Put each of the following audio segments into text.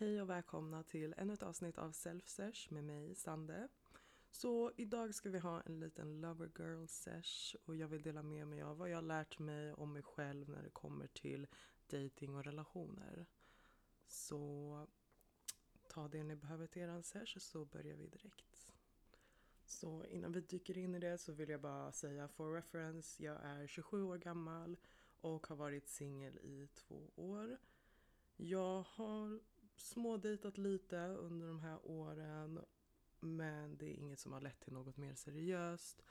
Hej och välkomna till ännu ett avsnitt av Self Sesh med mig, Sande. Så idag ska vi ha en liten Lover Girl Sesh och jag vill dela med mig av vad jag har lärt mig om mig själv när det kommer till dating och relationer. Så ta det ni behöver till er sesh så börjar vi direkt. Så innan vi dyker in i det så vill jag bara säga for reference, jag är 27 år gammal och har varit singel i två år. Jag har smådejtat lite under de här åren men det är inget som har lett till något mer seriöst.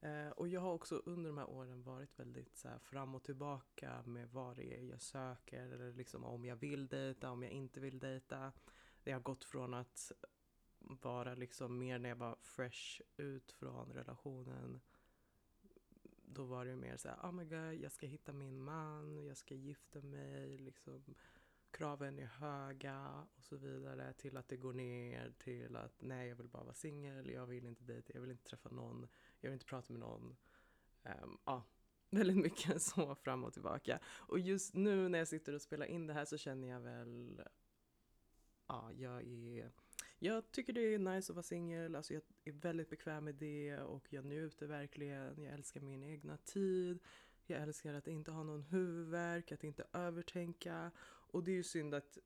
Eh, och jag har också under de här åren varit väldigt så här, fram och tillbaka med vad det är jag söker eller liksom om jag vill dejta, om jag inte vill dejta. Det har gått från att vara liksom mer när jag var fresh ut från relationen. Då var det mer så här, oh my god, jag ska hitta min man, jag ska gifta mig, liksom kraven är höga och så vidare till att det går ner till att nej, jag vill bara vara singel, jag vill inte dejta, jag vill inte träffa någon, jag vill inte prata med någon. Um, ja, väldigt mycket så fram och tillbaka. Och just nu när jag sitter och spelar in det här så känner jag väl, ja, jag är jag tycker det är nice att vara singel, alltså jag är väldigt bekväm med det och jag njuter verkligen. Jag älskar min egna tid. Jag älskar att inte ha någon huvudvärk, att inte övertänka. Och det är ju synd att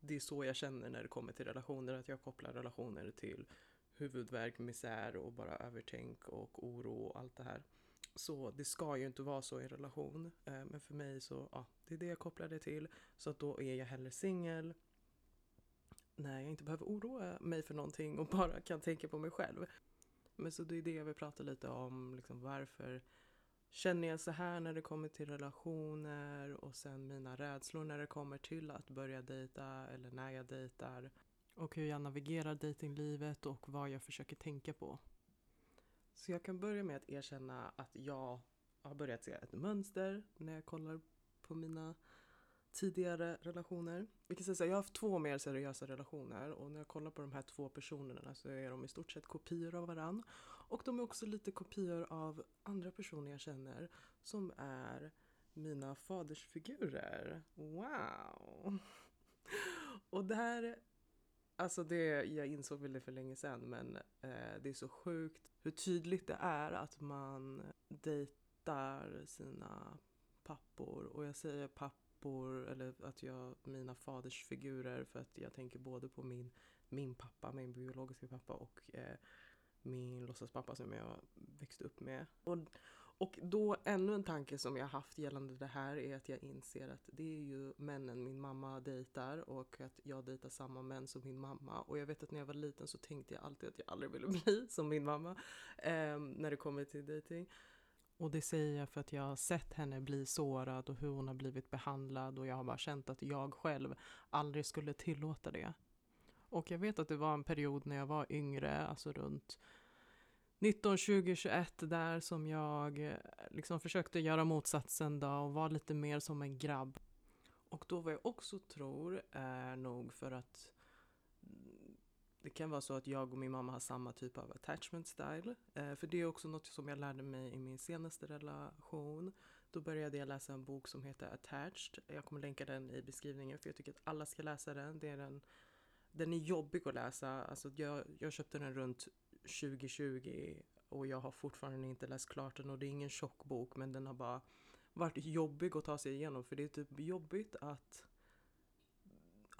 det är så jag känner när det kommer till relationer, att jag kopplar relationer till huvudvärk, misär och bara övertänk och oro och allt det här. Så det ska ju inte vara så i en relation. Eh, men för mig så, ja, det är det jag kopplar det till. Så att då är jag hellre singel. När jag inte behöver oroa mig för någonting och bara kan tänka på mig själv. Men så det är det jag vill prata lite om, liksom varför Känner jag så här när det kommer till relationer och sen mina rädslor när det kommer till att börja dejta eller när jag dejtar. Och hur jag navigerar dejtinglivet och vad jag försöker tänka på. Så jag kan börja med att erkänna att jag har börjat se ett mönster när jag kollar på mina tidigare relationer. Vi kan säga så här, jag har haft två mer seriösa relationer och när jag kollar på de här två personerna så är de i stort sett kopior av varann. Och de är också lite kopior av andra personer jag känner som är mina fadersfigurer. Wow! Och det här, alltså det, jag insåg väl det för länge sedan men eh, det är så sjukt hur tydligt det är att man dejtar sina pappor och jag säger pappor pappor eller att jag, mina fadersfigurer för att jag tänker både på min, min pappa, min biologiska pappa och eh, min låtsaspappa som jag växte upp med. Och, och då ännu en tanke som jag haft gällande det här är att jag inser att det är ju männen min mamma dejtar och att jag dejtar samma män som min mamma. Och jag vet att när jag var liten så tänkte jag alltid att jag aldrig ville bli som min mamma eh, när det kommer till dejting. Och det säger jag för att jag har sett henne bli sårad och hur hon har blivit behandlad och jag har bara känt att jag själv aldrig skulle tillåta det. Och jag vet att det var en period när jag var yngre, alltså runt 19, 20, 21 där som jag eh, liksom försökte göra motsatsen då och var lite mer som en grabb. Och då vad jag också tror är nog för att det kan vara så att jag och min mamma har samma typ av attachment style. Eh, för det är också något som jag lärde mig i min senaste relation. Då började jag läsa en bok som heter Attached. Jag kommer länka den i beskrivningen för jag tycker att alla ska läsa den. Det är en, den är jobbig att läsa. Alltså jag, jag köpte den runt 2020 och jag har fortfarande inte läst klart den och det är ingen tjock bok men den har bara varit jobbig att ta sig igenom för det är typ jobbigt att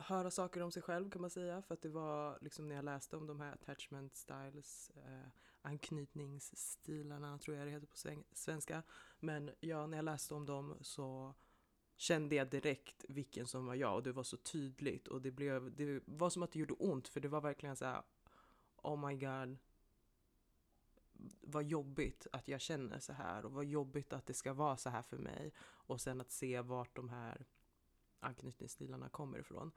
höra saker om sig själv kan man säga för att det var liksom när jag läste om de här attachment styles, eh, anknytningsstilarna tror jag det heter på svenska. Men ja, när jag läste om dem så kände jag direkt vilken som var jag och det var så tydligt och det blev, det var som att det gjorde ont för det var verkligen så här, oh my god, vad jobbigt att jag känner så här och vad jobbigt att det ska vara så här för mig och sen att se vart de här anknytningsstilarna kommer ifrån.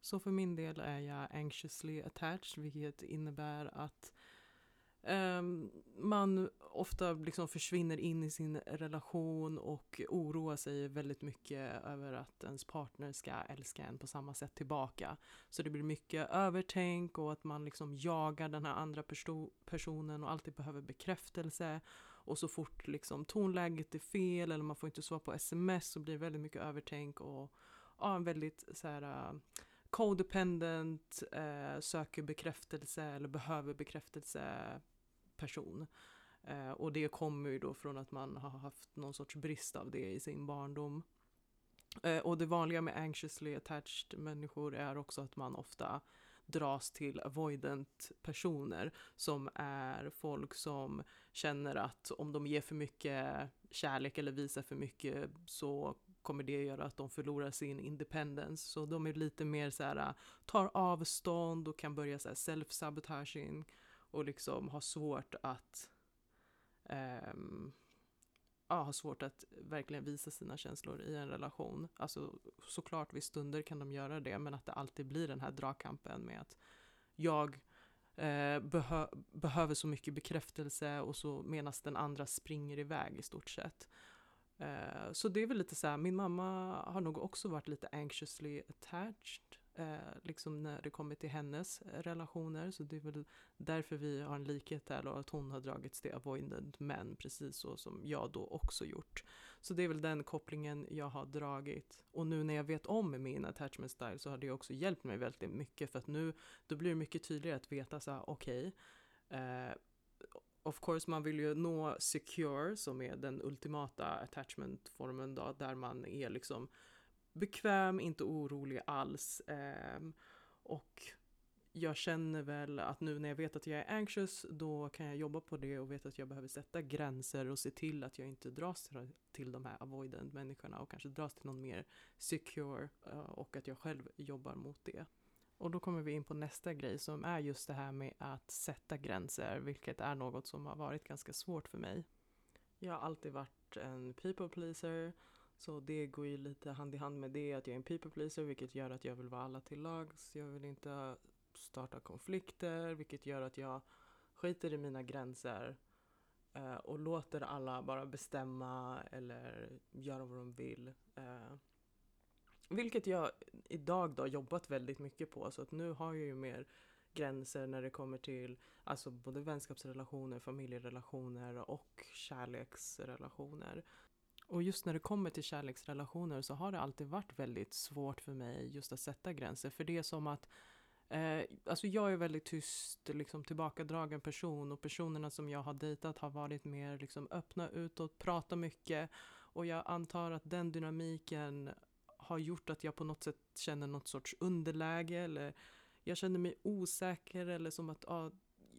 Så för min del är jag anxiously attached, vilket innebär att um, man ofta liksom försvinner in i sin relation och oroar sig väldigt mycket över att ens partner ska älska en på samma sätt tillbaka. Så det blir mycket övertänk och att man liksom jagar den här andra perso personen och alltid behöver bekräftelse. Och så fort liksom tonläget är fel eller man får inte svar på sms så blir det väldigt mycket övertänk och ja, en väldigt så här, codependent, eh, söker bekräftelse eller behöver bekräftelse person. Eh, och det kommer ju då från att man har haft någon sorts brist av det i sin barndom. Eh, och det vanliga med anxiously attached människor är också att man ofta dras till avoidant personer som är folk som känner att om de ger för mycket kärlek eller visar för mycket så kommer det göra att de förlorar sin independence. Så de är lite mer så här, tar avstånd och kan börja så här self-sabotaging och liksom har svårt att um, ja, har svårt att verkligen visa sina känslor i en relation. Alltså såklart vid stunder kan de göra det, men att det alltid blir den här dragkampen med att jag eh, behö behöver så mycket bekräftelse och så medan den andra springer iväg i stort sett. Eh, så det är väl lite så här, min mamma har nog också varit lite anxiously attached eh, liksom när det kommer till hennes eh, relationer. Så det är väl därför vi har en likhet där och att hon har dragits till avoidant men, precis så som jag då också gjort. Så det är väl den kopplingen jag har dragit. Och nu när jag vet om min attachment style så har det också hjälpt mig väldigt mycket för att nu då blir det mycket tydligare att veta så här okej okay, of course, man vill ju nå secure som är den ultimata attachment-formen då, där man är liksom bekväm, inte orolig alls. Eh, och jag känner väl att nu när jag vet att jag är anxious, då kan jag jobba på det och vet att jag behöver sätta gränser och se till att jag inte dras till de här avoidant människorna och kanske dras till någon mer secure eh, och att jag själv jobbar mot det. Och då kommer vi in på nästa grej som är just det här med att sätta gränser, vilket är något som har varit ganska svårt för mig. Jag har alltid varit en people pleaser så det går ju lite hand i hand med det att jag är en people pleaser vilket gör att jag vill vara alla till lags. Jag vill inte starta konflikter vilket gör att jag skiter i mina gränser eh, och låter alla bara bestämma eller göra vad de vill. Eh. Vilket jag idag då jobbat väldigt mycket på så att nu har jag ju mer gränser när det kommer till alltså både vänskapsrelationer, familjerelationer och kärleksrelationer. Och just när det kommer till kärleksrelationer så har det alltid varit väldigt svårt för mig just att sätta gränser. För det är som att eh, alltså jag är väldigt tyst, liksom tillbakadragen person och personerna som jag har dejtat har varit mer liksom öppna utåt, pratar mycket och jag antar att den dynamiken har gjort att jag på något sätt känner något sorts underläge eller jag känner mig osäker eller som att ah,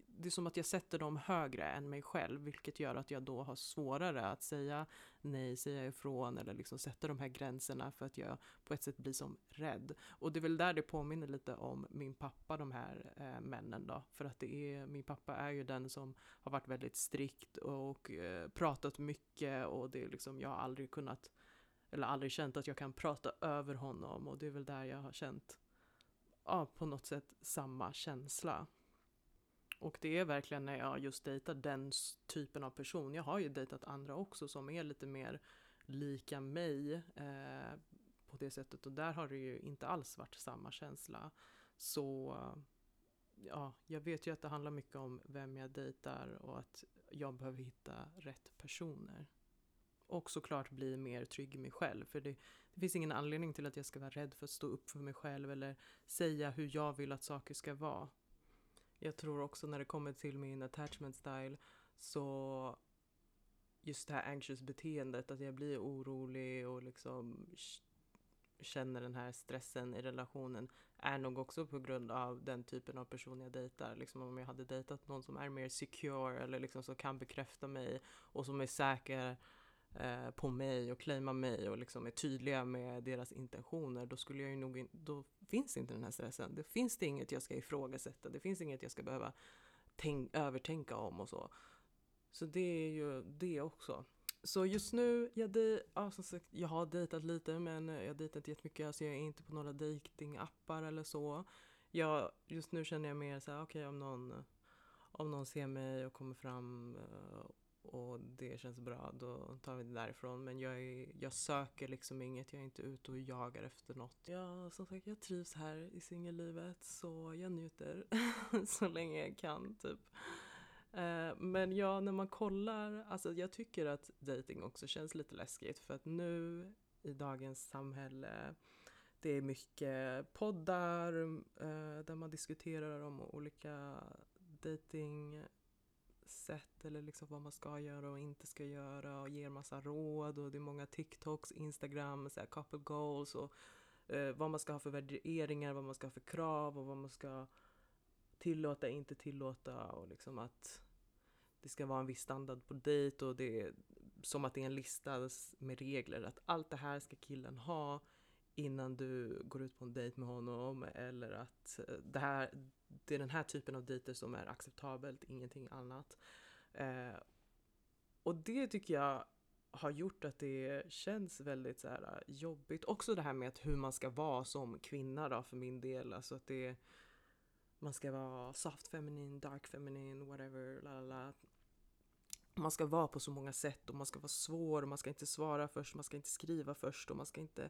det är som att jag sätter dem högre än mig själv, vilket gör att jag då har svårare att säga nej, säga ifrån eller liksom sätta de här gränserna för att jag på ett sätt blir som rädd. Och det är väl där det påminner lite om min pappa, de här eh, männen då, för att det är, min pappa är ju den som har varit väldigt strikt och eh, pratat mycket och det är liksom, jag har aldrig kunnat eller aldrig känt att jag kan prata över honom och det är väl där jag har känt ja, på något sätt samma känsla. Och det är verkligen när jag just dejtar den typen av person. Jag har ju dejtat andra också som är lite mer lika mig eh, på det sättet och där har det ju inte alls varit samma känsla. Så ja, jag vet ju att det handlar mycket om vem jag dejtar och att jag behöver hitta rätt personer. Och såklart bli mer trygg i mig själv. För det, det finns ingen anledning till att jag ska vara rädd för att stå upp för mig själv eller säga hur jag vill att saker ska vara. Jag tror också när det kommer till min attachment style så just det här anxious beteendet, att jag blir orolig och liksom känner den här stressen i relationen är nog också på grund av den typen av person jag dejtar. Liksom om jag hade dejtat någon som är mer secure eller liksom som kan bekräfta mig och som är säker eh, på mig och claima mig och liksom är tydliga med deras intentioner, då skulle jag ju nog in, då finns inte den här stressen. Det finns det inget jag ska ifrågasätta, det finns inget jag ska behöva tänk, övertänka om och så. Så det är ju det också. Så just nu, jag, de, ja, som sagt, jag har dejtat lite men jag dejtar inte jättemycket, alltså jag är inte på några datingappar eller så. Jag, just nu känner jag mer så här, okej okay, om någon om någon ser mig och kommer fram eh, och det känns bra, då tar vi det därifrån. Men jag, är, jag söker liksom inget, jag är inte ute och jagar efter något. Ja, som sagt, jag trivs här i singellivet så jag njuter så länge jag kan typ. Eh, men ja, när man kollar, alltså jag tycker att dating också känns lite läskigt för att nu i dagens samhälle Det är mycket poddar eh, där man diskuterar om olika dating sätt eller liksom vad man ska göra och inte ska göra och ger massa råd och det är många TikToks, Instagram, så här couple goals och eh, vad man ska ha för värderingar, vad man ska ha för krav och vad man ska tillåta, inte tillåta och liksom att det ska vara en viss standard på dejt och det är som att det är en lista med regler att allt det här ska killen ha innan du går ut på en dejt med honom eller att eh, det, här, det är den här typen av dejter som är acceptabelt, ingenting annat. Eh, och det tycker jag har gjort att det känns väldigt så här, eh, jobbigt. Också det här med att hur man ska vara som kvinna då för min del. Alltså att det man ska vara soft feminine, dark feminine, whatever, la la Man ska vara på så många sätt och man ska vara svår och man ska inte svara först, man ska inte skriva först och man ska inte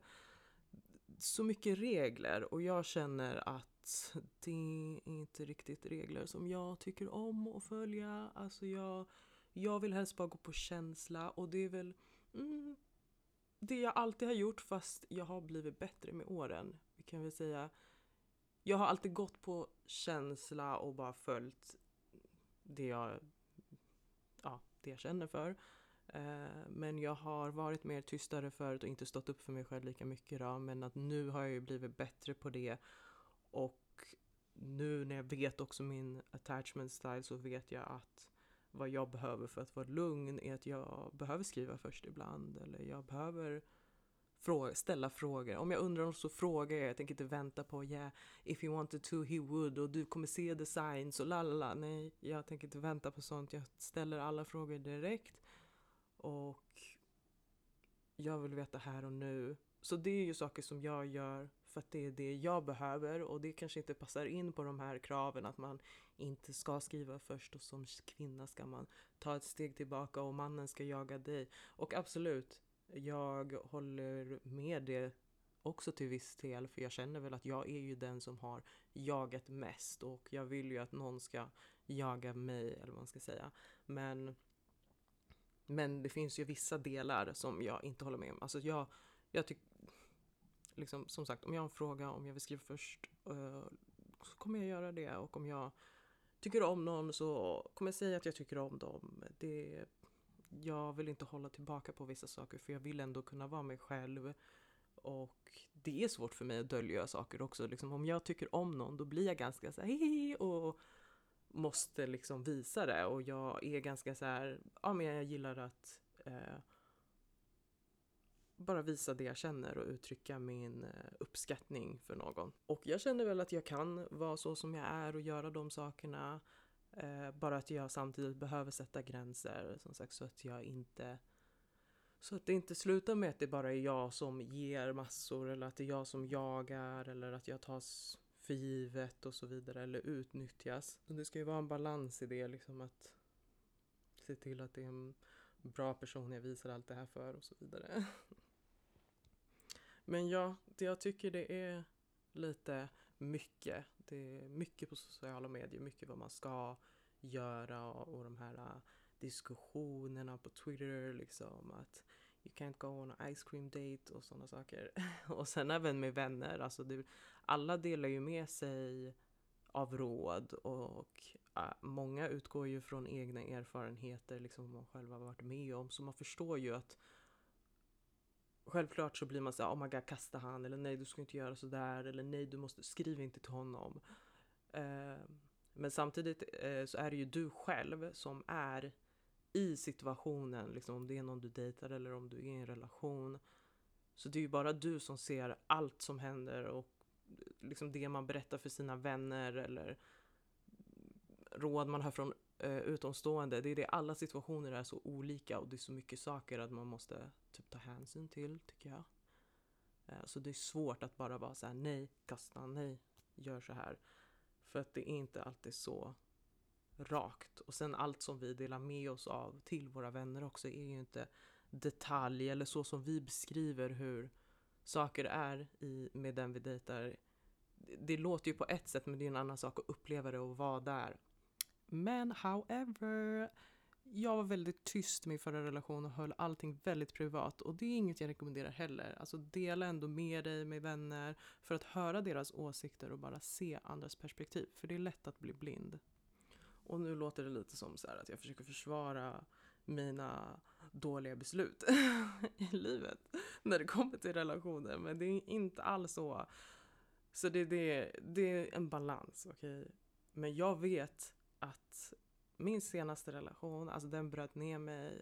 så mycket regler och jag känner att det är inte riktigt regler som jag tycker om att följa. Alltså jag, jag vill helst bara gå på känsla och det är väl mm, det jag alltid har gjort fast jag har blivit bättre med åren. Vi kan väl säga jag har alltid gått på känsla och bara följt det jag, ja, det jag känner för. Eh, men jag har varit mer tystare förut och inte stått upp för mig själv lika mycket då. Men att nu har jag ju blivit bättre på det. Och nu när jag vet också min attachment style så vet jag att vad jag behöver för att vara lugn är att jag behöver skriva först ibland. Eller jag behöver fråga, ställa frågor. Om jag undrar något så frågar jag. Jag tänker inte vänta på yeah, if he wanted to he would och du kommer se designs och lalala. Nej, jag tänker inte vänta på sånt. Jag ställer alla frågor direkt. Och jag vill veta här och nu. Så det är ju saker som jag gör för att det är det jag behöver och det kanske inte passar in på de här kraven att man inte ska skriva först och som kvinna ska man ta ett steg tillbaka och mannen ska jaga dig. Och absolut, jag håller med det också till viss del för jag känner väl att jag är ju den som har jagat mest och jag vill ju att någon ska jaga mig eller vad man ska säga. Men men det finns ju vissa delar som jag inte håller med om. Alltså jag, jag tycker, liksom, som sagt, om jag har en fråga, om jag vill skriva först, uh, så kommer jag göra det. Och om jag tycker om någon så kommer jag säga att jag tycker om dem. Det, jag vill inte hålla tillbaka på vissa saker för jag vill ändå kunna vara mig själv. Och det är svårt för mig att dölja saker också. Liksom, om jag tycker om någon då blir jag ganska så här, och måste liksom visa det och jag är ganska så här, ja men jag gillar att eh, bara visa det jag känner och uttrycka min eh, uppskattning för någon. Och jag känner väl att jag kan vara så som jag är och göra de sakerna. Eh, bara att jag samtidigt behöver sätta gränser, som sagt, så att jag inte så att det inte slutar med att det bara är jag som ger massor eller att det är jag som jagar eller att jag tas för givet och så vidare eller utnyttjas. det ska ju vara en balans i det liksom att se till att det är en bra person jag visar allt det här för och så vidare. Men ja, det jag tycker det är lite mycket. Det är mycket på sociala medier, mycket vad man ska göra och, och de här uh, diskussionerna på Twitter liksom att you can't go on an ice cream date och sådana saker. och sen även med vänner, alltså det, alla delar ju med sig av råd och äh, många utgår ju från egna erfarenheter, liksom vad man själv har varit med om. Så man förstår ju att självklart så blir man så här, oh my god, kasta han, eller nej, du ska inte göra så där, eller nej, du måste, skriva inte till honom. Eh, men samtidigt eh, så är det ju du själv som är i situationen, liksom om det är någon du dejtar eller om du är i en relation. Så det är ju bara du som ser allt som händer och liksom det man berättar för sina vänner eller råd man hör från eh, utomstående. Det är det, alla situationer är så olika och det är så mycket saker att man måste typ ta hänsyn till, tycker jag. Eh, så det är svårt att bara vara så här, nej, kasta, nej, gör så här. För att det är inte alltid så rakt. Och sen allt som vi delar med oss av till våra vänner också är ju inte detalj eller så som vi beskriver hur saker är i, med den vi dejtar. Det låter ju på ett sätt men det är en annan sak att uppleva det och vara där. Men however, jag var väldigt tyst i min förra relation och höll allting väldigt privat och det är inget jag rekommenderar heller. Alltså dela ändå med dig med vänner för att höra deras åsikter och bara se andras perspektiv. För det är lätt att bli blind. Och nu låter det lite som så att jag försöker försvara mina dåliga beslut i livet när det kommer till relationer. Men det är inte alls så. Så det, det, det är en balans, okej? Okay? Men jag vet att min senaste relation, alltså den bröt ner mig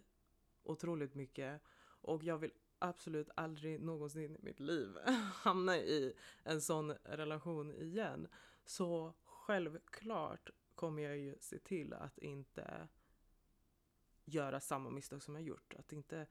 otroligt mycket. Och jag vill absolut aldrig någonsin i mitt liv hamna i en sån relation igen. Så självklart kommer jag ju se till att inte göra samma misstag som jag gjort. Att inte,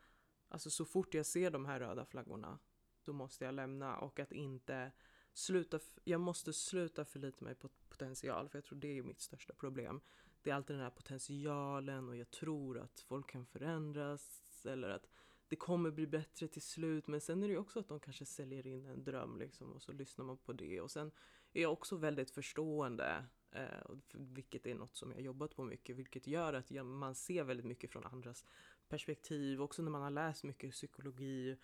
alltså så fort jag ser de här röda flaggorna, då måste jag lämna och att inte sluta, jag måste sluta förlita mig på potential, för jag tror det är mitt största problem. Det är alltid den här potentialen och jag tror att folk kan förändras eller att det kommer bli bättre till slut. Men sen är det ju också att de kanske säljer in en dröm liksom och så lyssnar man på det. Och sen är jag också väldigt förstående, eh, vilket är något som jag jobbat på mycket, vilket gör att man ser väldigt mycket från andras perspektiv. Också när man har läst mycket psykologi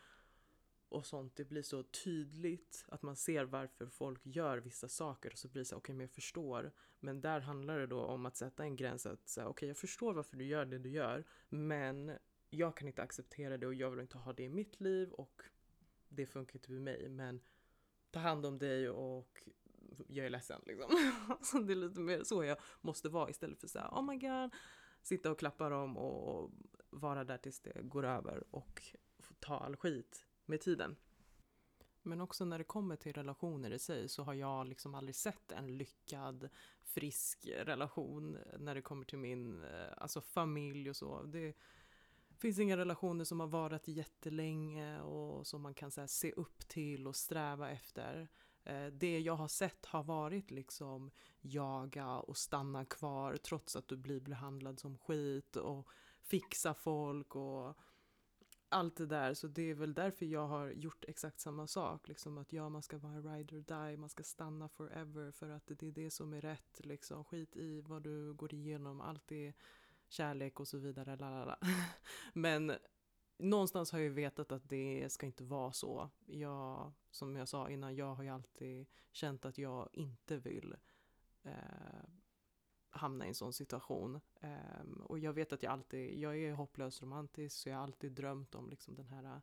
och sånt, det blir så tydligt att man ser varför folk gör vissa saker och så blir det så okej okay, men jag förstår. Men där handlar det då om att sätta en gräns att säga okej okay, jag förstår varför du gör det du gör men jag kan inte acceptera det och jag vill inte ha det i mitt liv och det funkar inte med mig men ta hand om dig och jag är ledsen liksom. så det är lite mer så jag måste vara istället för så här, oh my god, sitta och klappa dem och vara där tills det går över och ta all skit med tiden. Men också när det kommer till relationer i sig så har jag liksom aldrig sett en lyckad, frisk relation när det kommer till min eh, alltså familj och så. Det finns inga relationer som har varat jättelänge och som man kan här, se upp till och sträva efter. Eh, det jag har sett har varit liksom jaga och stanna kvar trots att du blir behandlad som skit och fixa folk och allt det där. Så det är väl därför jag har gjort exakt samma sak. Liksom att ja, man ska vara ride or die, man ska stanna forever för att det är det som är rätt. Liksom. Skit i vad du går igenom, allt är kärlek och så vidare. Lalala. Men någonstans har jag vetat att det ska inte vara så. Jag, som jag sa innan, jag har ju alltid känt att jag inte vill eh, hamna i en sån situation. Um, och jag vet att jag alltid, jag är hopplös romantisk så jag har alltid drömt om liksom den här äh,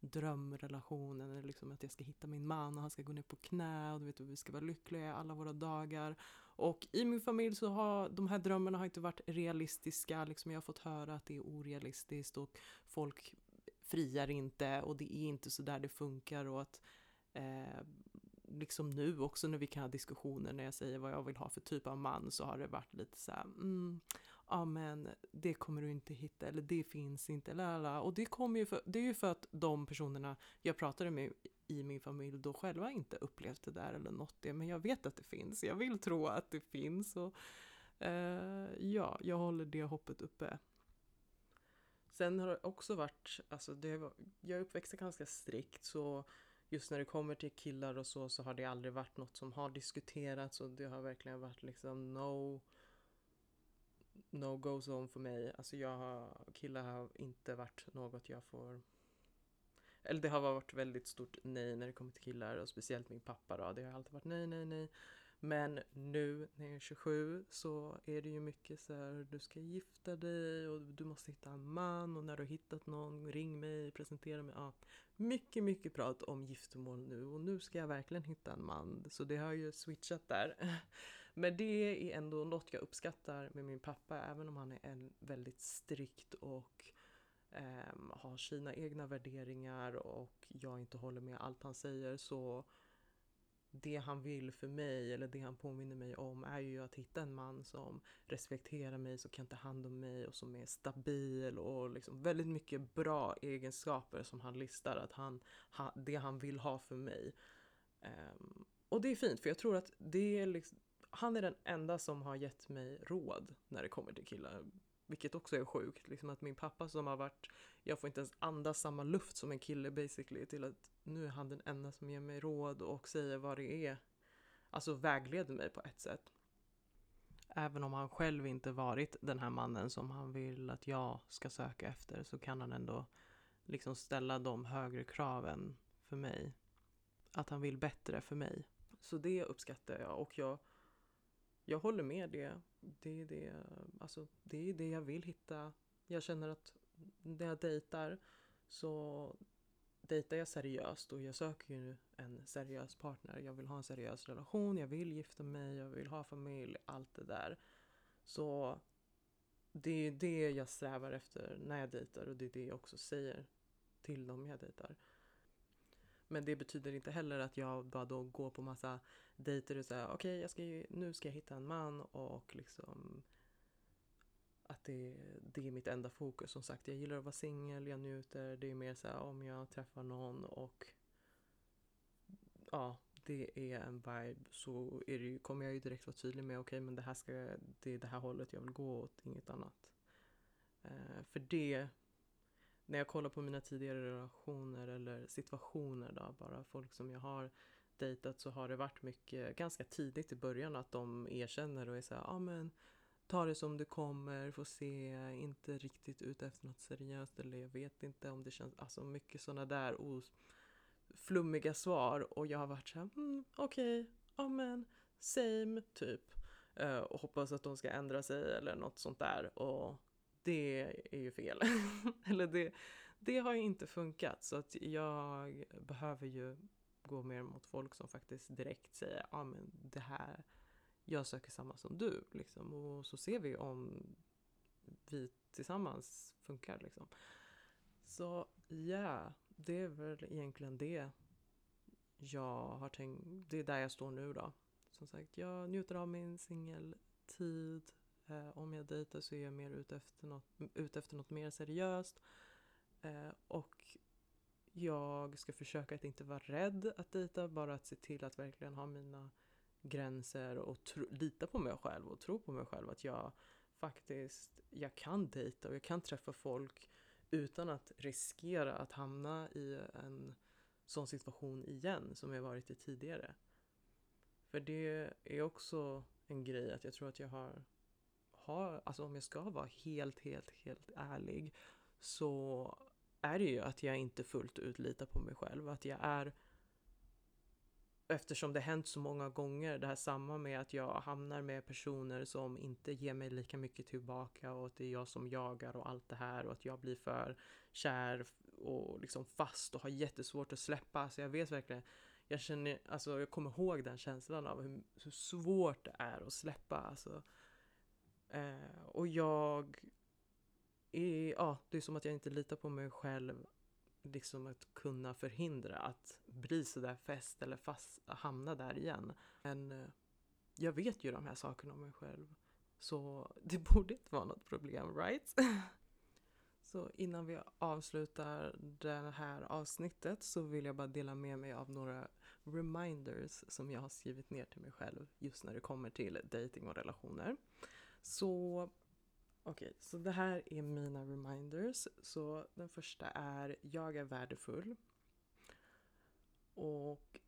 drömrelationen, eller liksom att jag ska hitta min man och han ska gå ner på knä och du vet, vi ska vara lyckliga alla våra dagar. Och i min familj så har de här drömmarna har inte varit realistiska, liksom jag har fått höra att det är orealistiskt och folk friar inte och det är inte så där det funkar och att eh, liksom nu också när vi kan ha diskussioner när jag säger vad jag vill ha för typ av man så har det varit lite så här, mm, ja men det kommer du inte hitta eller det finns inte, lala. och det kommer ju för, det är ju för att de personerna jag pratade med i min familj då själva inte upplevt det där eller nått det, men jag vet att det finns, jag vill tro att det finns och eh, ja, jag håller det hoppet uppe. Sen har det också varit, alltså det var, jag är uppväxt ganska strikt så just när det kommer till killar och så, så har det aldrig varit något som har diskuterats och det har verkligen varit liksom no no go zone för mig. Alltså jag har, killar har inte varit något jag får eller det har varit väldigt stort nej när det kommer till killar och speciellt min pappa då. Det har alltid varit nej, nej, nej. Men nu när jag är 27 så är det ju mycket så här, du ska gifta dig och du måste hitta en man och när du har hittat någon, ring mig, presentera mig. Ja, mycket, mycket prat om giftermål nu och nu ska jag verkligen hitta en man. Så det har ju switchat där. Men det är ändå något jag uppskattar med min pappa, även om han är en väldigt strikt och eh, har sina egna värderingar och jag inte håller med allt han säger så det han vill för mig eller det han påminner mig om är ju att hitta en man som respekterar mig, som kan ta hand om mig och som är stabil och liksom väldigt mycket bra egenskaper som han listar att han, det han vill ha för mig. Um, och det är fint för jag tror att det är liksom, han är den enda som har gett mig råd när det kommer till killar. Vilket också är sjukt, liksom att min pappa som har varit, jag får inte ens andas samma luft som en kille basically, till att nu är han den enda som ger mig råd och säger vad det är. Alltså vägleder mig på ett sätt. Även om han själv inte varit den här mannen som han vill att jag ska söka efter så kan han ändå liksom ställa de högre kraven för mig. Att han vill bättre för mig. Så det uppskattar jag och jag, jag håller med det. Det är det, alltså, det är det jag vill hitta. Jag känner att när jag dejtar så dejtar jag seriöst och jag söker ju en seriös partner. Jag vill ha en seriös relation, jag vill gifta mig, jag vill ha familj, allt det där. Så det är det jag strävar efter när jag dejtar och det är det jag också säger till dem jag dejtar. Men det betyder inte heller att jag bara då går på massa dejter och säger okej, okay, nu ska jag hitta en man och liksom att det, det är mitt enda fokus. Som sagt, jag gillar att vara singel, jag njuter. Det är mer så här om jag träffar någon och ja, det är en vibe så är det, kommer jag ju direkt vara tydlig med okej, okay, men det här ska, det är det här hållet jag vill gå åt, inget annat. Uh, för det, när jag kollar på mina tidigare relationer eller situationer då, bara folk som jag har dejtat så har det varit mycket, ganska tidigt i början att de erkänner och är såhär, ja ah, men ta det som det kommer, få se, inte riktigt ute efter något seriöst eller jag vet inte om det känns, alltså mycket sådana där os flummiga svar och jag har varit såhär, mm, okej, okay, ja men, same, typ. Uh, och hoppas att de ska ändra sig eller något sånt där och det är ju fel. eller det, det har ju inte funkat så att jag behöver ju gå mer mot folk som faktiskt direkt säger, ja men det här jag söker samma som du. Liksom. Och så ser vi om vi tillsammans funkar. Liksom. Så ja, yeah, det är väl egentligen det jag har tänkt. Det är där jag står nu då. Som sagt, jag njuter av min singeltid. Eh, om jag dejtar så är jag mer ute efter något, ute efter något mer seriöst. Eh, och jag ska försöka att inte vara rädd att dejta, bara att se till att verkligen ha mina gränser och tro, lita på mig själv och tro på mig själv att jag faktiskt, jag kan dejta och jag kan träffa folk utan att riskera att hamna i en sån situation igen som jag varit i tidigare. För det är också en grej att jag tror att jag har, har alltså om jag ska vara helt, helt, helt ärlig så är det ju att jag inte fullt ut litar på mig själv. Att jag är eftersom det hänt så många gånger, det här samma med att jag hamnar med personer som inte ger mig lika mycket tillbaka och att det är jag som jagar och allt det här och att jag blir för kär och liksom fast och har jättesvårt att släppa. Så jag vet verkligen, jag känner, alltså jag kommer ihåg den känslan av hur, hur svårt det är att släppa. Alltså. Eh, och jag är, ja, det är som att jag inte litar på mig själv liksom att kunna förhindra att bli sådär fäst eller fast, hamna där igen. Men eh, jag vet ju de här sakerna om mig själv. Så det borde inte vara något problem, right? Så innan vi avslutar det här avsnittet så vill jag bara dela med mig av några reminders som jag har skrivit ner till mig själv just när det kommer till dating och relationer. Så Okej, okay, så det här är mina reminders. Så den första är jag är värdefull. Och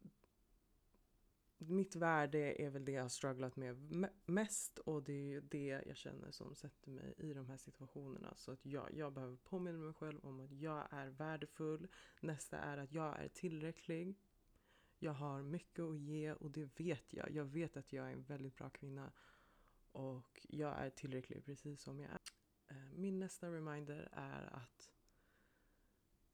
mitt värde är väl det jag har strugglat med mest och det är det jag känner som sätter mig i de här situationerna. Så att jag, jag behöver påminna mig själv om att jag är värdefull. Nästa är att jag är tillräcklig. Jag har mycket att ge och det vet jag. Jag vet att jag är en väldigt bra kvinna och jag är tillräcklig precis som jag är. Eh, min nästa reminder är att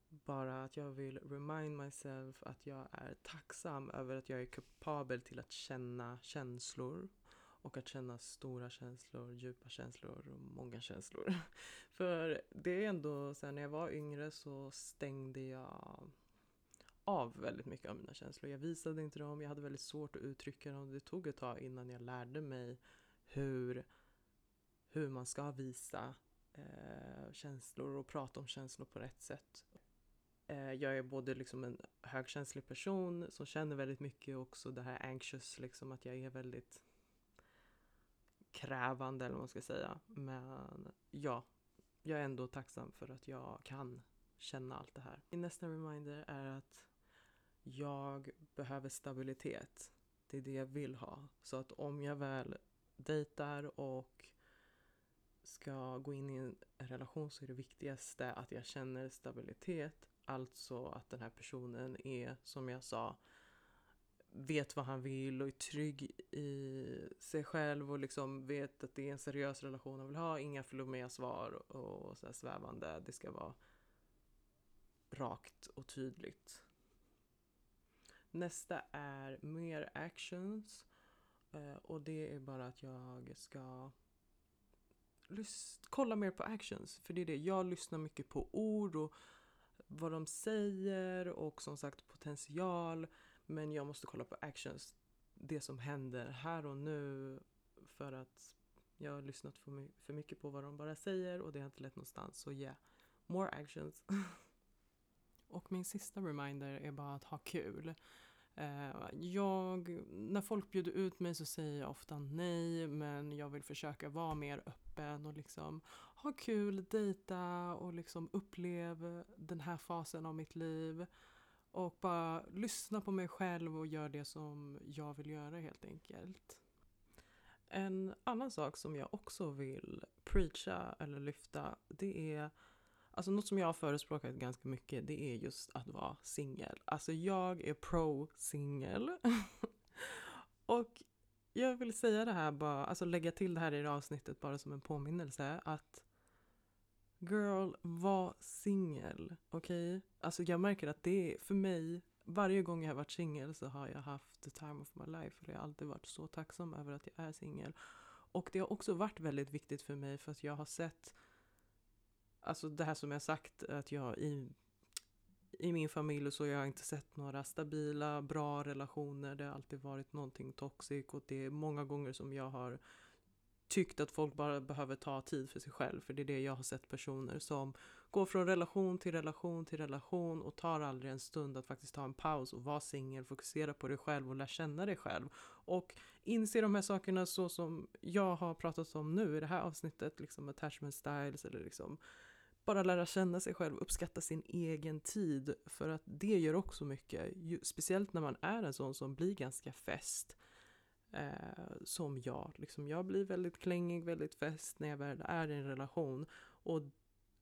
bara att jag vill remind myself att jag är tacksam över att jag är kapabel till att känna känslor och att känna stora känslor, djupa känslor och många känslor. För det är ändå så här, när jag var yngre så stängde jag av väldigt mycket av mina känslor. Jag visade inte dem, jag hade väldigt svårt att uttrycka dem. Det tog ett tag innan jag lärde mig hur, hur man ska visa eh, känslor och prata om känslor på rätt sätt. Eh, jag är både liksom en högkänslig person som känner väldigt mycket och också det här anxious, liksom att jag är väldigt krävande eller vad man ska säga. Men ja, jag är ändå tacksam för att jag kan känna allt det här. Min nästa reminder är att jag behöver stabilitet. Det är det jag vill ha. Så att om jag väl dejtar och ska gå in i en relation så är det viktigaste att jag känner stabilitet. Alltså att den här personen är, som jag sa, vet vad han vill och är trygg i sig själv och liksom vet att det är en seriös relation han vill ha. Inga flummiga svar och så svävande. Det ska vara rakt och tydligt. Nästa är mer actions. Eh, och det är bara att jag ska kolla mer på actions. För det är det, jag lyssnar mycket på ord och vad de säger och som sagt potential. Men jag måste kolla på actions. Det som händer här och nu. För att jag har lyssnat för, för mycket på vad de bara säger och det har inte lett någonstans. Så yeah, more actions. och min sista reminder är bara att ha kul. Eh, jag, när folk bjuder ut mig så säger jag ofta nej men jag vill försöka vara mer öppen och liksom ha kul, dejta och liksom uppleva den här fasen av mitt liv. Och bara lyssna på mig själv och göra det som jag vill göra helt enkelt. En annan sak som jag också vill preacha eller lyfta det är Alltså något som jag har förespråkat ganska mycket det är just att vara singel. Alltså jag är pro singel. och jag vill säga det här bara, alltså lägga till det här i det avsnittet bara som en påminnelse att girl, var singel. Okej? Okay? Alltså jag märker att det är för mig, varje gång jag har varit singel så har jag haft the time of my life. Och jag har alltid varit så tacksam över att jag är singel. Och det har också varit väldigt viktigt för mig för att jag har sett Alltså det här som jag sagt att jag i, i min familj så har jag inte sett några stabila, bra relationer. Det har alltid varit någonting toxic och det är många gånger som jag har tyckt att folk bara behöver ta tid för sig själv. För det är det jag har sett personer som går från relation till relation till relation och tar aldrig en stund att faktiskt ta en paus och vara singel, fokusera på dig själv och lära känna dig själv. Och inse de här sakerna så som jag har pratat om nu i det här avsnittet, liksom attachment styles eller liksom bara lära känna sig själv, uppskatta sin egen tid. För att det gör också mycket. Speciellt när man är en sån som blir ganska fäst. Eh, som jag. Liksom jag blir väldigt klängig, väldigt fäst när jag väl är i en relation. Och,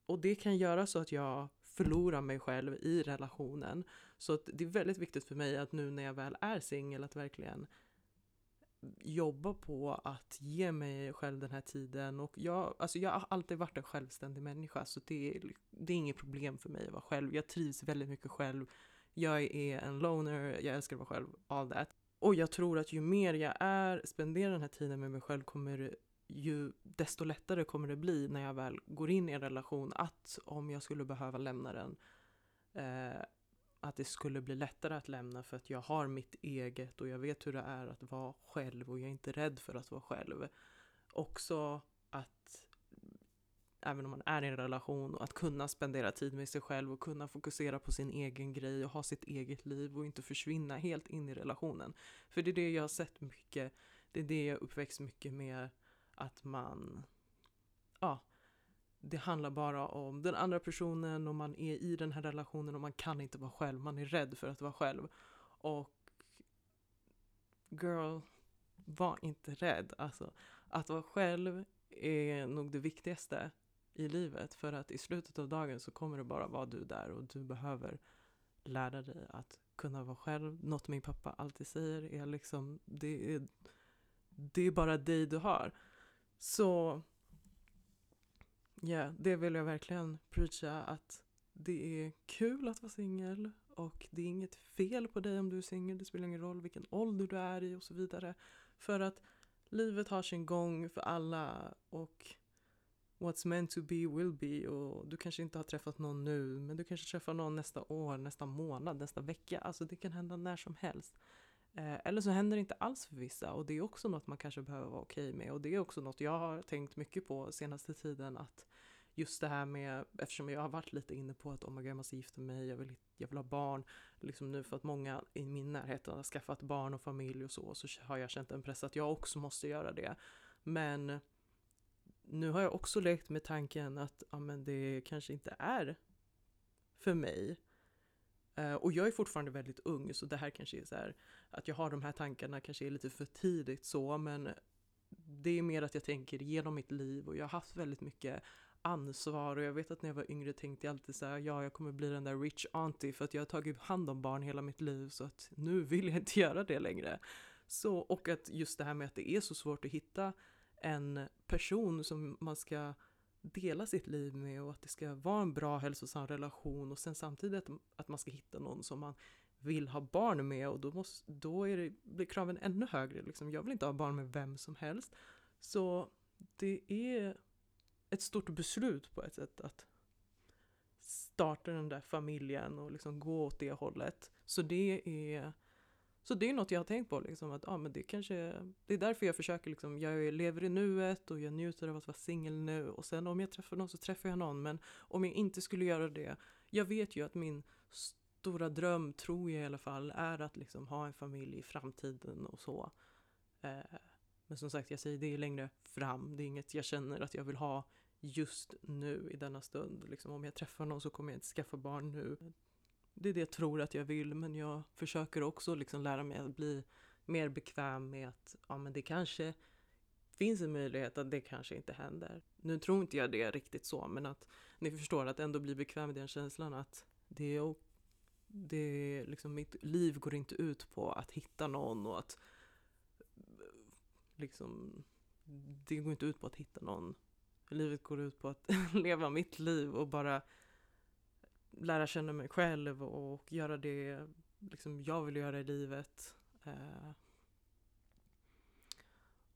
och det kan göra så att jag förlorar mig själv i relationen. Så det är väldigt viktigt för mig att nu när jag väl är singel att verkligen jobba på att ge mig själv den här tiden. Och jag, alltså jag har alltid varit en självständig människa så det är, det är inget problem för mig att vara själv. Jag trivs väldigt mycket själv. Jag är en loner, jag älskar att vara själv, all that. Och jag tror att ju mer jag är, spenderar den här tiden med mig själv kommer ju desto lättare kommer det bli när jag väl går in i en relation att om jag skulle behöva lämna den eh, att det skulle bli lättare att lämna för att jag har mitt eget och jag vet hur det är att vara själv och jag är inte rädd för att vara själv. Också att även om man är i en relation och att kunna spendera tid med sig själv och kunna fokusera på sin egen grej och ha sitt eget liv och inte försvinna helt in i relationen. För det är det jag har sett mycket, det är det jag uppväxt mycket med att man ja, det handlar bara om den andra personen och man är i den här relationen och man kan inte vara själv. Man är rädd för att vara själv. Och girl, var inte rädd. Alltså, att vara själv är nog det viktigaste i livet. För att i slutet av dagen så kommer det bara vara du där och du behöver lära dig att kunna vara själv. Något min pappa alltid säger är liksom, det är, det är bara dig du har. Så Ja, yeah, det vill jag verkligen preacha att det är kul att vara singel och det är inget fel på dig om du är singel. Det spelar ingen roll vilken ålder du är i och så vidare. För att livet har sin gång för alla och what's meant to be will be och du kanske inte har träffat någon nu men du kanske träffar någon nästa år, nästa månad, nästa vecka. Alltså det kan hända när som helst. Eh, eller så händer det inte alls för vissa och det är också något man kanske behöver vara okej med och det är också något jag har tänkt mycket på senaste tiden att just det här med, eftersom jag har varit lite inne på att oh my God, jag måste gifta mig, jag vill, jag vill ha barn, liksom nu för att många i min närhet har skaffat barn och familj och så, så har jag känt en press att jag också måste göra det. Men nu har jag också lekt med tanken att ja, men det kanske inte är för mig. Uh, och jag är fortfarande väldigt ung, så det här kanske är så här, att jag har de här tankarna kanske är lite för tidigt så, men det är mer att jag tänker genom mitt liv och jag har haft väldigt mycket ansvar och jag vet att när jag var yngre tänkte jag alltid så här, ja jag kommer bli den där rich auntie för att jag har tagit hand om barn hela mitt liv så att nu vill jag inte göra det längre. Så, och att just det här med att det är så svårt att hitta en person som man ska dela sitt liv med och att det ska vara en bra hälsosam relation och sen samtidigt att man ska hitta någon som man vill ha barn med och då, måste, då är det, blir kraven ännu högre. Liksom. Jag vill inte ha barn med vem som helst. Så det är ett stort beslut på ett sätt att starta den där familjen och liksom gå åt det hållet. Så det är så det är något jag har tänkt på, liksom, att ah, men det kanske, det är därför jag försöker, liksom, jag lever i nuet och jag njuter av att vara singel nu och sen om jag träffar någon så träffar jag någon, men om jag inte skulle göra det, jag vet ju att min stora dröm, tror jag i alla fall, är att liksom ha en familj i framtiden och så. Eh, men som sagt, jag säger det är längre fram, det är inget jag känner att jag vill ha just nu i denna stund. Liksom, om jag träffar någon så kommer jag inte skaffa barn nu. Det är det jag tror att jag vill, men jag försöker också liksom lära mig att bli mer bekväm med att ja, men det kanske finns en möjlighet att det kanske inte händer. Nu tror inte jag det riktigt så, men att ni förstår att ändå bli bekväm med den känslan att det är det liksom, mitt liv går inte ut på att hitta någon och att liksom, det går inte ut på att hitta någon. Livet går ut på att leva mitt liv och bara lära känna mig själv och göra det liksom, jag vill göra i livet. Eh,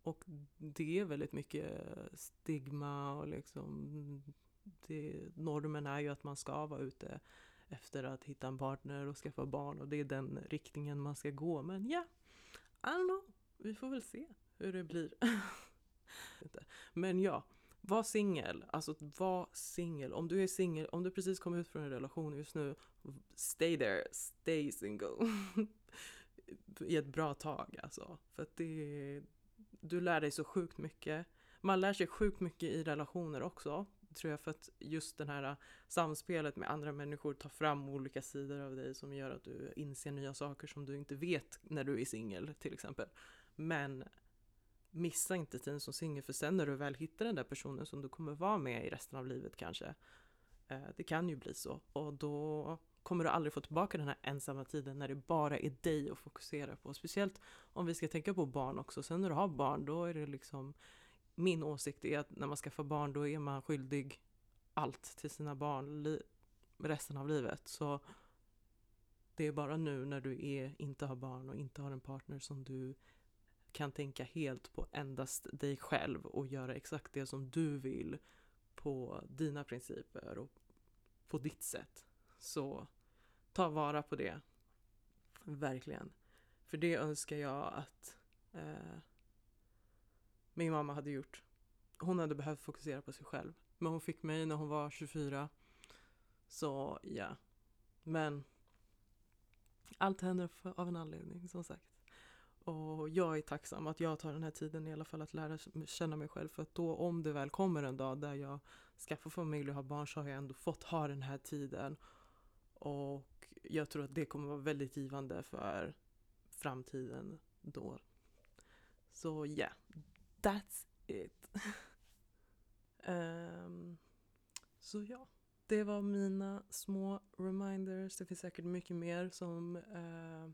och det är väldigt mycket stigma och liksom det, normen är ju att man ska vara ute efter att hitta en partner och skaffa barn och det är den riktningen man ska gå. Men ja, I don't know. Vi får väl se hur det blir. Men ja, var singel. Alltså var singel. Om du är singel, om du precis kom ut från en relation just nu, stay there, stay single. I ett bra tag alltså. För att det, du lär dig så sjukt mycket. Man lär sig sjukt mycket i relationer också tror jag för att just det här samspelet med andra människor tar fram olika sidor av dig som gör att du inser nya saker som du inte vet när du är singel till exempel. Men missa inte tiden som singel för sen när du väl hittar den där personen som du kommer vara med i resten av livet kanske. Eh, det kan ju bli så och då kommer du aldrig få tillbaka den här ensamma tiden när det bara är dig att fokusera på. Speciellt om vi ska tänka på barn också. Sen när du har barn då är det liksom min åsikt är att när man skaffar barn då är man skyldig allt till sina barn resten av livet. Så det är bara nu när du är, inte har barn och inte har en partner som du kan tänka helt på endast dig själv och göra exakt det som du vill på dina principer och på ditt sätt. Så ta vara på det. Verkligen. För det önskar jag att eh, min mamma hade gjort. Hon hade behövt fokusera på sig själv. Men hon fick mig när hon var 24. Så ja. Men allt händer av en anledning som sagt. Och jag är tacksam att jag tar den här tiden i alla fall att lära känna mig själv. För att då om det väl kommer en dag där jag skaffar familj och har barn så har jag ändå fått ha den här tiden. Och jag tror att det kommer vara väldigt givande för framtiden då. Så ja, yeah, That's it. um, så ja, det var mina små reminders. Det finns säkert mycket mer som uh,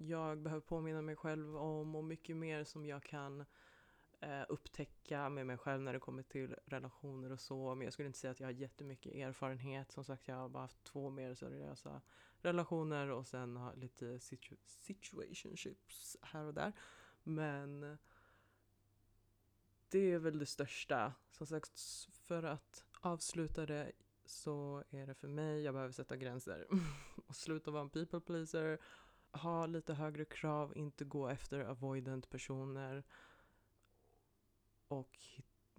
jag behöver påminna mig själv om och mycket mer som jag kan eh, upptäcka med mig själv när det kommer till relationer och så. Men jag skulle inte säga att jag har jättemycket erfarenhet. Som sagt, jag har bara haft två mer seriösa relationer och sen har lite situ situationships här och där. Men det är väl det största. Som sagt, för att avsluta det så är det för mig, jag behöver sätta gränser och sluta vara en people pleaser, ha lite högre krav, inte gå efter avoidant personer och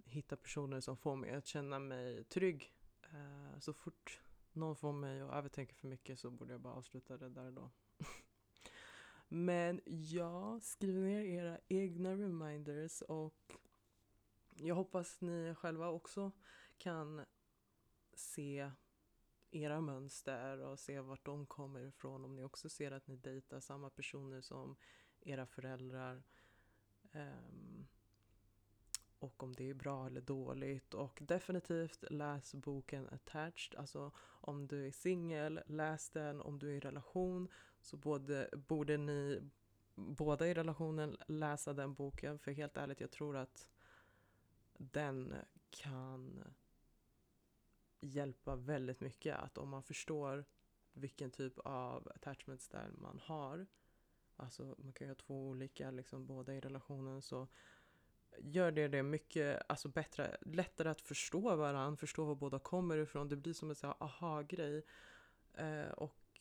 hitta personer som får mig att känna mig trygg. Eh, så fort någon får mig att övertänka för mycket så borde jag bara avsluta det där då. Men ja, skriv ner era egna reminders och jag hoppas ni själva också kan se era mönster och se vart de kommer ifrån. Om ni också ser att ni dejtar samma personer som era föräldrar. Um, och om det är bra eller dåligt. Och definitivt läs boken Attached. Alltså om du är singel, läs den. Om du är i relation så både, borde ni båda i relationen läsa den boken. För helt ärligt, jag tror att den kan hjälpa väldigt mycket. Att om man förstår vilken typ av attachment style man har. Alltså man kan ju ha två olika, liksom båda i relationen. Så gör det det mycket alltså bättre, lättare att förstå varandra, förstå var båda kommer ifrån. Det blir som en sån aha-grej. Eh, och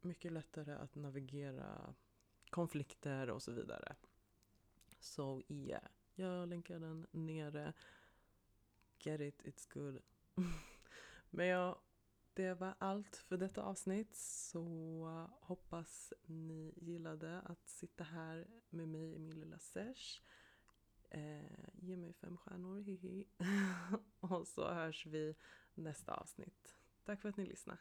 mycket lättare att navigera konflikter och så vidare. Så so, yeah, jag länkar den nere. Get it, it's good. Men ja, det var allt för detta avsnitt. Så hoppas ni gillade att sitta här med mig i min lilla sesh. Eh, ge mig fem stjärnor, hihi. och så hörs vi nästa avsnitt. Tack för att ni lyssnade.